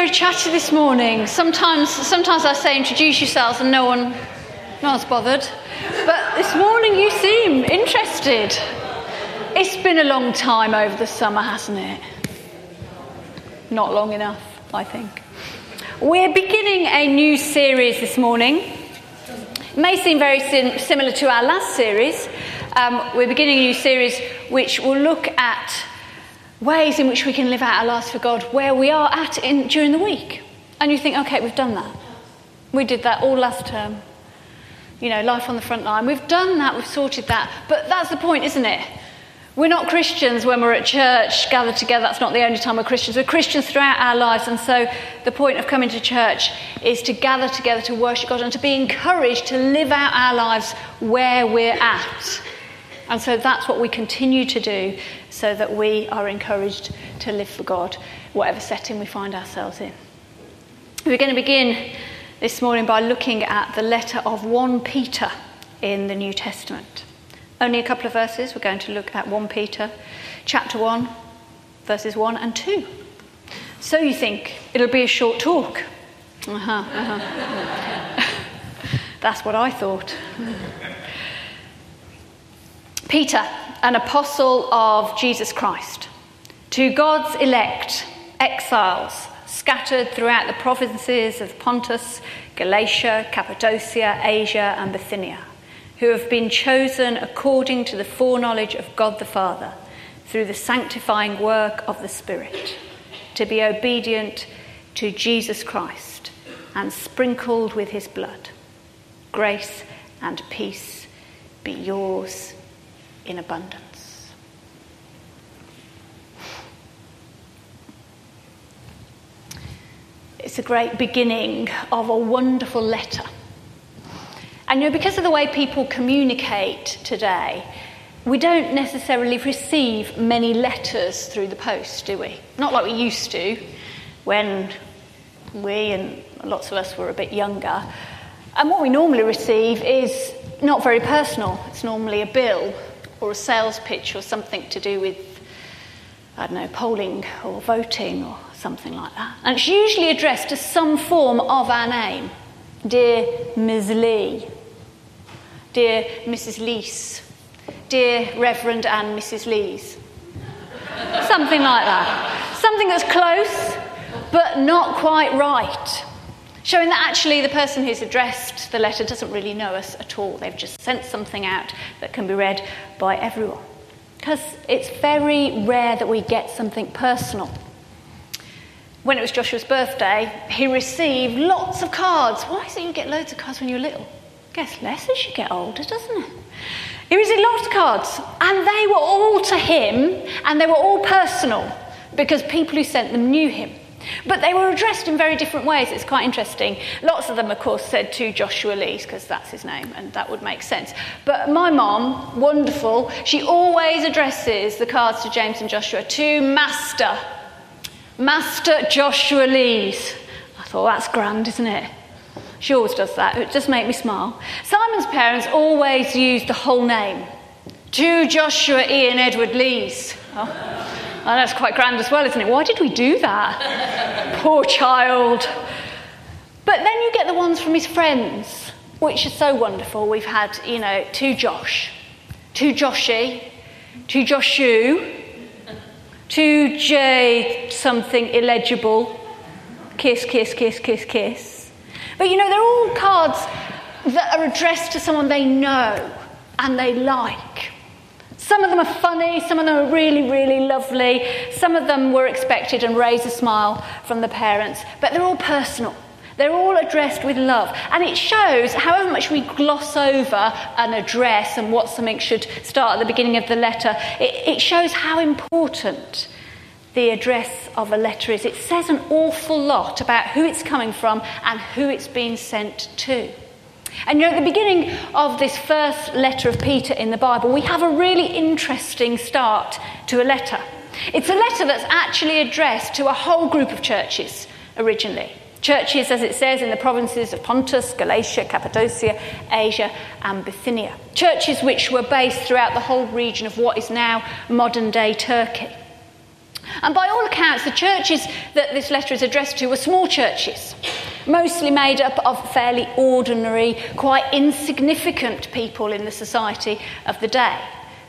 very chatty this morning. Sometimes, sometimes I say introduce yourselves and no one, no one's bothered. But this morning you seem interested. It's been a long time over the summer, hasn't it? Not long enough, I think. We're beginning a new series this morning. It may seem very sim- similar to our last series. Um, we're beginning a new series which will look at ways in which we can live out our lives for God where we are at in, during the week. And you think, okay, we've done that. We did that all last term. You know, life on the front line. We've done that, we've sorted that. But that's the point, isn't it? We're not Christians when we're at church, gathered together. That's not the only time we're Christians. We're Christians throughout our lives. And so the point of coming to church is to gather together to worship God and to be encouraged to live out our lives where we're at. And so that's what we continue to do so that we are encouraged to live for God, whatever setting we find ourselves in. We're going to begin this morning by looking at the letter of 1 Peter in the New Testament. Only a couple of verses. We're going to look at 1 Peter, chapter 1, verses 1 and 2. So you think it'll be a short talk? Uh-huh, uh-huh. That's what I thought. Peter, an apostle of Jesus Christ, to God's elect, exiles scattered throughout the provinces of Pontus, Galatia, Cappadocia, Asia, and Bithynia, who have been chosen according to the foreknowledge of God the Father through the sanctifying work of the Spirit, to be obedient to Jesus Christ and sprinkled with his blood. Grace and peace be yours in abundance. It's a great beginning of a wonderful letter. And you know, because of the way people communicate today, we don't necessarily receive many letters through the post, do we? Not like we used to when we and lots of us were a bit younger. And what we normally receive is not very personal. It's normally a bill or a sales pitch or something to do with, I don't know, polling or voting or something like that. And it's usually addressed to some form of our name. Dear Ms. Lee, Dear Mrs. Lees, Dear Reverend and Mrs. Lees. Something like that. Something that's close, but not quite right. Showing that actually the person who's addressed the letter doesn't really know us at all. They've just sent something out that can be read by everyone. Because it's very rare that we get something personal. When it was Joshua's birthday, he received lots of cards. Why is it you get loads of cards when you're little? Guess less as you get older, doesn't it? He received lots of cards, and they were all to him, and they were all personal because people who sent them knew him. But they were addressed in very different ways. It's quite interesting. Lots of them, of course, said to Joshua Lees, because that's his name, and that would make sense. But my mom, wonderful, she always addresses the cards to James and Joshua to Master. Master Joshua Lees. I thought, that's grand, isn't it? She always does that. It just makes me smile. Simon's parents always used the whole name. To Joshua Ian Edward Lees. Oh. Oh, that's quite grand as well, isn't it? Why did we do that? Poor child. But then you get the ones from his friends, which are so wonderful. We've had, you know, two Josh, two Joshy, two Joshu, two J something illegible, kiss, kiss, kiss, kiss, kiss. But you know, they're all cards that are addressed to someone they know and they like. Some of them are funny, some of them are really, really lovely, some of them were expected and raise a smile from the parents, but they're all personal. They're all addressed with love. And it shows, however much we gloss over an address and what something should start at the beginning of the letter, it, it shows how important the address of a letter is. It says an awful lot about who it's coming from and who it's being sent to. And you know, at the beginning of this first letter of Peter in the Bible, we have a really interesting start to a letter. It's a letter that's actually addressed to a whole group of churches originally. Churches, as it says, in the provinces of Pontus, Galatia, Cappadocia, Asia, and Bithynia. Churches which were based throughout the whole region of what is now modern day Turkey. And by all accounts, the churches that this letter is addressed to were small churches, mostly made up of fairly ordinary, quite insignificant people in the society of the day.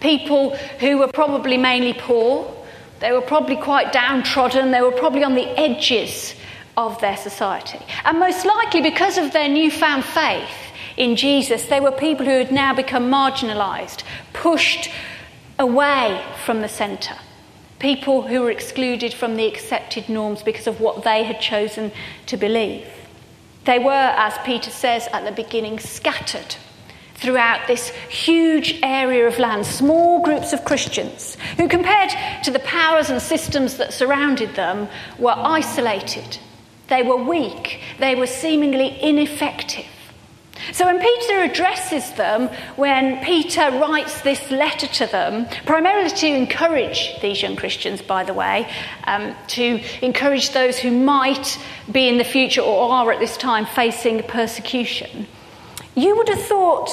People who were probably mainly poor, they were probably quite downtrodden, they were probably on the edges of their society. And most likely, because of their newfound faith in Jesus, they were people who had now become marginalised, pushed away from the centre. People who were excluded from the accepted norms because of what they had chosen to believe. They were, as Peter says at the beginning, scattered throughout this huge area of land, small groups of Christians who, compared to the powers and systems that surrounded them, were isolated. They were weak. They were seemingly ineffective. So when Peter addresses them, when Peter writes this letter to them, primarily to encourage these young Christians, by the way, um, to encourage those who might be in the future or are at this time facing persecution, you would have thought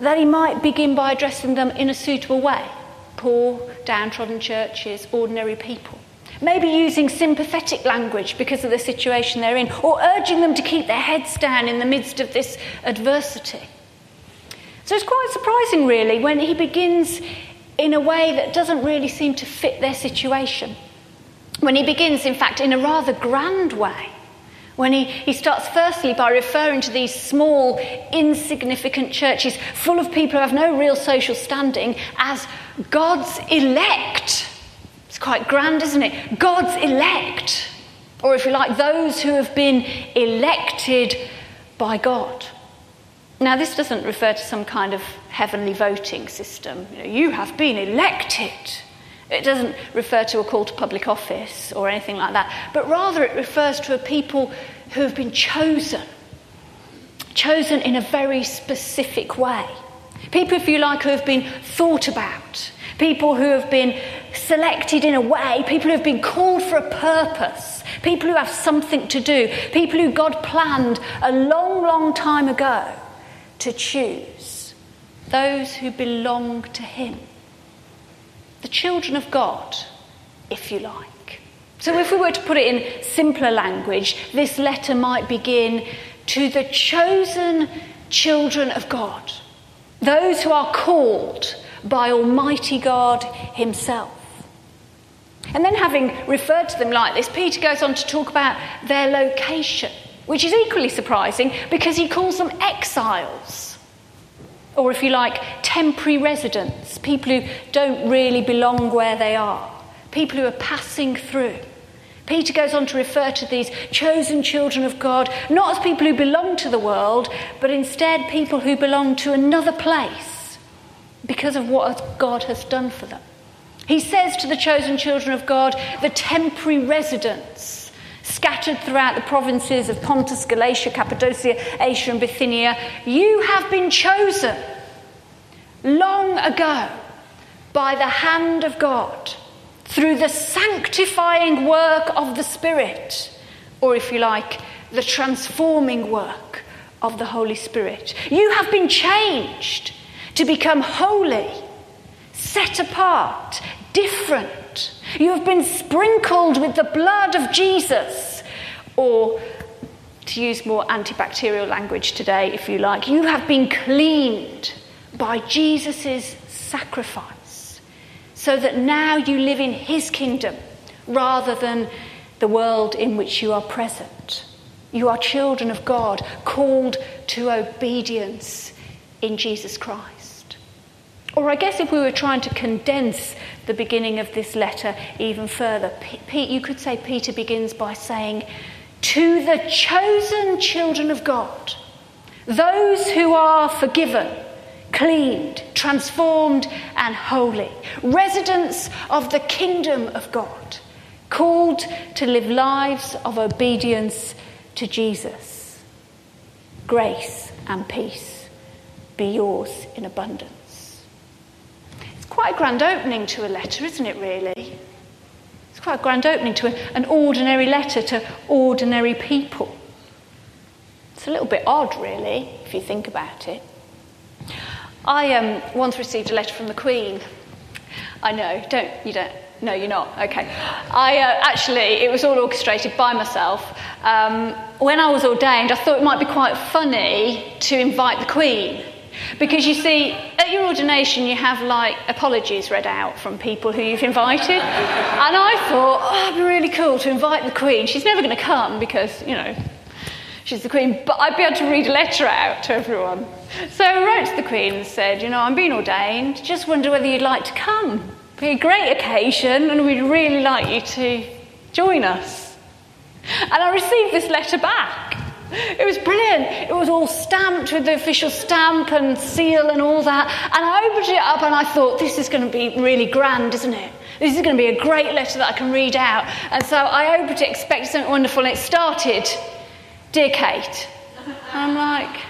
that he might begin by addressing them in a suitable way poor, downtrodden churches, ordinary people. Maybe using sympathetic language because of the situation they're in, or urging them to keep their heads down in the midst of this adversity. So it's quite surprising, really, when he begins in a way that doesn't really seem to fit their situation. When he begins, in fact, in a rather grand way. When he, he starts firstly by referring to these small, insignificant churches full of people who have no real social standing as God's elect. Quite grand, isn't it? God's elect. Or if you like, those who have been elected by God. Now, this doesn't refer to some kind of heavenly voting system. You, know, you have been elected. It doesn't refer to a call to public office or anything like that, but rather it refers to a people who have been chosen, chosen in a very specific way. People, if you like, who have been thought about, people who have been selected in a way, people who have been called for a purpose, people who have something to do, people who God planned a long, long time ago to choose, those who belong to Him the children of God, if you like. So, if we were to put it in simpler language, this letter might begin to the chosen children of God, those who are called by Almighty God Himself. And then, having referred to them like this, Peter goes on to talk about their location, which is equally surprising because he calls them exiles or if you like, temporary residents, people who don't really belong where they are, people who are passing through. Peter goes on to refer to these chosen children of God not as people who belong to the world, but instead people who belong to another place because of what God has done for them. He says to the chosen children of God, the temporary residents scattered throughout the provinces of Pontus, Galatia, Cappadocia, Asia, and Bithynia, you have been chosen long ago by the hand of God through the sanctifying work of the Spirit, or if you like, the transforming work of the Holy Spirit. You have been changed to become holy, set apart, different. You have been sprinkled with the blood of Jesus, or to use more antibacterial language today, if you like, you have been cleaned by Jesus' sacrifice, so that now you live in his kingdom rather than the world in which you are present. You are children of God, called to obedience in Jesus Christ. Or I guess if we were trying to condense the beginning of this letter even further, Pete, you could say Peter begins by saying, To the chosen children of God, those who are forgiven cleaned, transformed, and holy, residents of the kingdom of God, called to live lives of obedience to Jesus. Grace and peace be yours in abundance. Quite a grand opening to a letter, isn't it, really? It's quite a grand opening to an ordinary letter to ordinary people. It's a little bit odd, really, if you think about it. I um, once received a letter from the Queen. I know, don't you don't No, you're not. Okay. I uh, actually, it was all orchestrated by myself. Um, when I was ordained, I thought it might be quite funny to invite the Queen. Because you see, at your ordination, you have like apologies read out from people who you've invited. and I thought, oh, it'd be really cool to invite the Queen. She's never going to come because, you know, she's the Queen, but I'd be able to read a letter out to everyone. So I wrote to the Queen and said, you know, I'm being ordained, just wonder whether you'd like to come. It'd be a great occasion, and we'd really like you to join us. And I received this letter back. It was brilliant. It was all stamped with the official stamp and seal and all that. And I opened it up and I thought, this is going to be really grand, isn't it? This is going to be a great letter that I can read out. And so I opened it, expecting something wonderful, and it started, Dear Kate. And I'm like,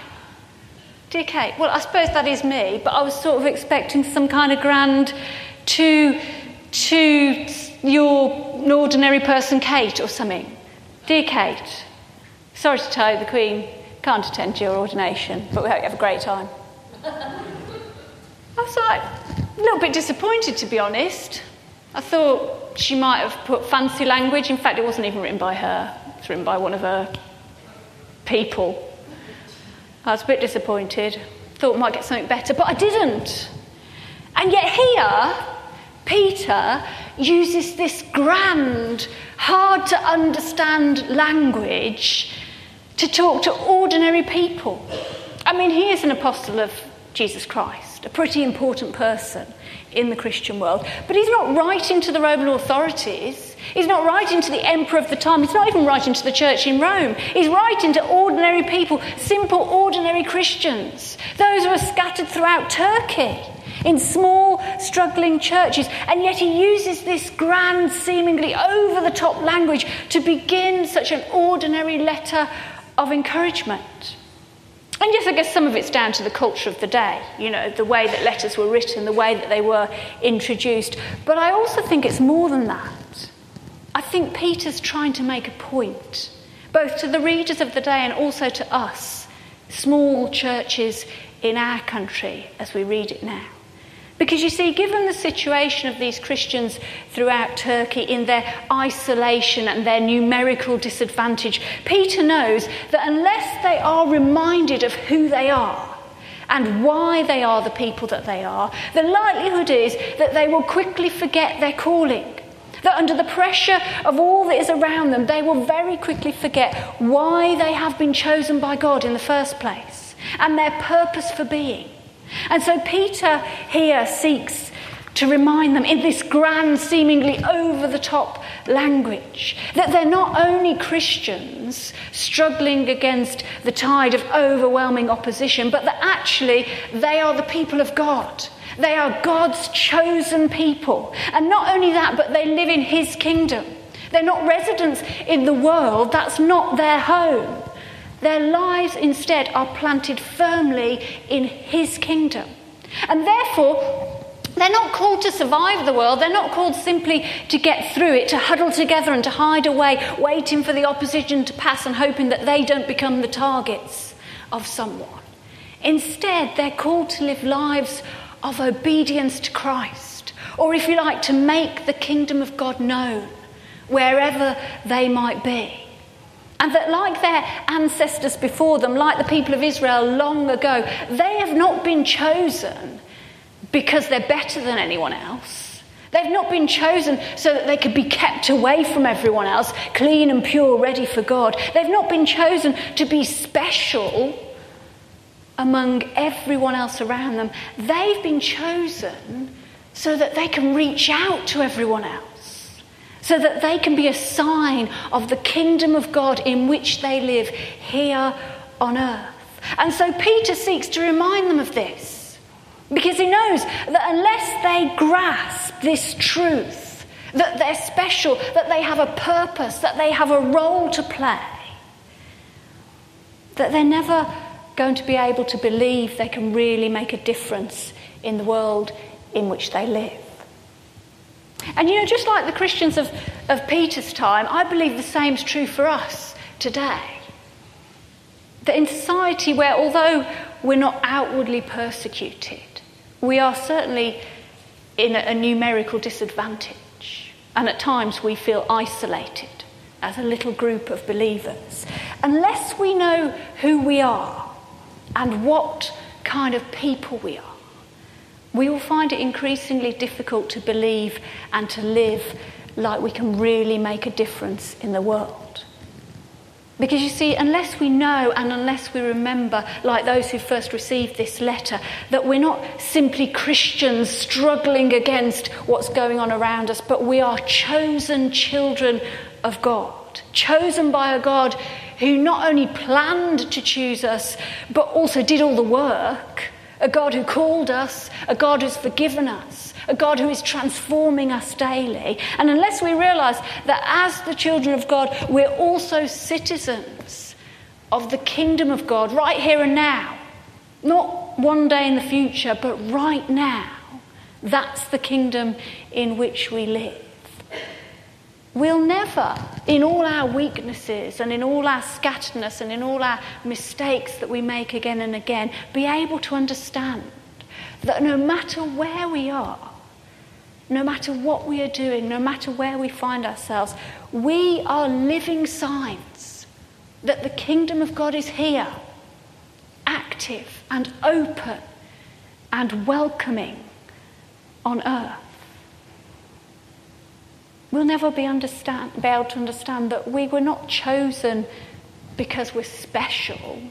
Dear Kate, well, I suppose that is me, but I was sort of expecting some kind of grand to, to your ordinary person, Kate, or something. Dear Kate, Sorry to tell you, the Queen can't attend your ordination, but we hope you have a great time. I was like, a little bit disappointed, to be honest. I thought she might have put fancy language. In fact, it wasn't even written by her, it was written by one of her people. I was a bit disappointed. Thought might get something better, but I didn't. And yet, here, Peter uses this grand, hard to understand language to talk to ordinary people. I mean, he is an apostle of Jesus Christ, a pretty important person in the Christian world, but he's not writing to the Roman authorities. He's not writing to the emperor of the time. He's not even writing to the church in Rome. He's writing to ordinary people, simple, ordinary Christians, those who are scattered throughout Turkey in small, struggling churches. And yet he uses this grand, seemingly over the top language to begin such an ordinary letter of encouragement. And yes, I guess some of it's down to the culture of the day, you know, the way that letters were written, the way that they were introduced. But I also think it's more than that. I think Peter's trying to make a point, both to the readers of the day and also to us, small churches in our country, as we read it now. Because you see, given the situation of these Christians throughout Turkey in their isolation and their numerical disadvantage, Peter knows that unless they are reminded of who they are and why they are the people that they are, the likelihood is that they will quickly forget their calling. That under the pressure of all that is around them, they will very quickly forget why they have been chosen by God in the first place and their purpose for being. And so Peter here seeks to remind them in this grand, seemingly over the top language that they're not only Christians struggling against the tide of overwhelming opposition, but that actually they are the people of God. They are God's chosen people. And not only that, but they live in His kingdom. They're not residents in the world, that's not their home. Their lives instead are planted firmly in His kingdom. And therefore, they're not called to survive the world. They're not called simply to get through it, to huddle together and to hide away, waiting for the opposition to pass and hoping that they don't become the targets of someone. Instead, they're called to live lives of obedience to Christ, or if you like, to make the kingdom of God known wherever they might be. And that, like their ancestors before them, like the people of Israel long ago, they have not been chosen because they're better than anyone else. They've not been chosen so that they could be kept away from everyone else, clean and pure, ready for God. They've not been chosen to be special among everyone else around them. They've been chosen so that they can reach out to everyone else so that they can be a sign of the kingdom of God in which they live here on earth. And so Peter seeks to remind them of this because he knows that unless they grasp this truth, that they're special, that they have a purpose, that they have a role to play, that they're never going to be able to believe they can really make a difference in the world in which they live. And you know, just like the Christians of, of Peter's time, I believe the same is true for us today. That in society where, although we're not outwardly persecuted, we are certainly in a, a numerical disadvantage. And at times we feel isolated as a little group of believers. Unless we know who we are and what kind of people we are, we will find it increasingly difficult to believe and to live like we can really make a difference in the world. Because you see, unless we know and unless we remember, like those who first received this letter, that we're not simply Christians struggling against what's going on around us, but we are chosen children of God, chosen by a God who not only planned to choose us, but also did all the work, a God who called us, a God who's forgiven us, a God who is transforming us daily. And unless we realize that as the children of God, we're also citizens of the kingdom of God right here and now, not one day in the future, but right now, that's the kingdom in which we live. We'll never, in all our weaknesses and in all our scatteredness and in all our mistakes that we make again and again, be able to understand that no matter where we are, no matter what we are doing, no matter where we find ourselves, we are living signs that the kingdom of God is here, active and open and welcoming on earth. We'll never be, understand, be able to understand that we were not chosen because we're special.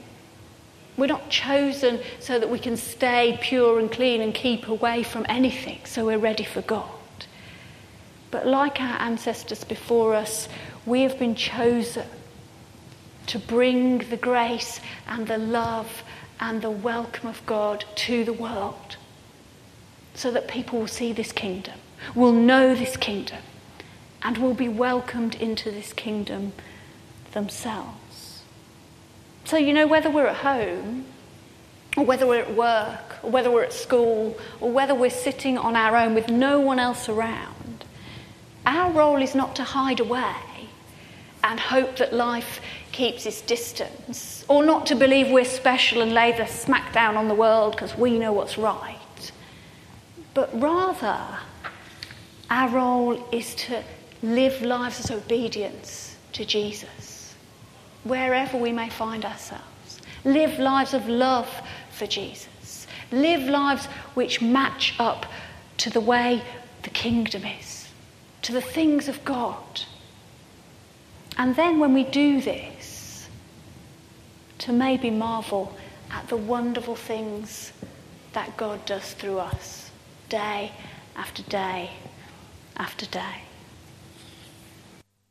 We're not chosen so that we can stay pure and clean and keep away from anything, so we're ready for God. But like our ancestors before us, we have been chosen to bring the grace and the love and the welcome of God to the world so that people will see this kingdom, will know this kingdom, and will be welcomed into this kingdom themselves. So, you know, whether we're at home, or whether we're at work, or whether we're at school, or whether we're sitting on our own with no one else around, our role is not to hide away and hope that life keeps its distance, or not to believe we're special and lay the smack down on the world because we know what's right, but rather our role is to live lives as obedience to Jesus, wherever we may find ourselves. Live lives of love for Jesus. Live lives which match up to the way the kingdom is, to the things of God. And then when we do this, to maybe marvel at the wonderful things that God does through us, day after day after day.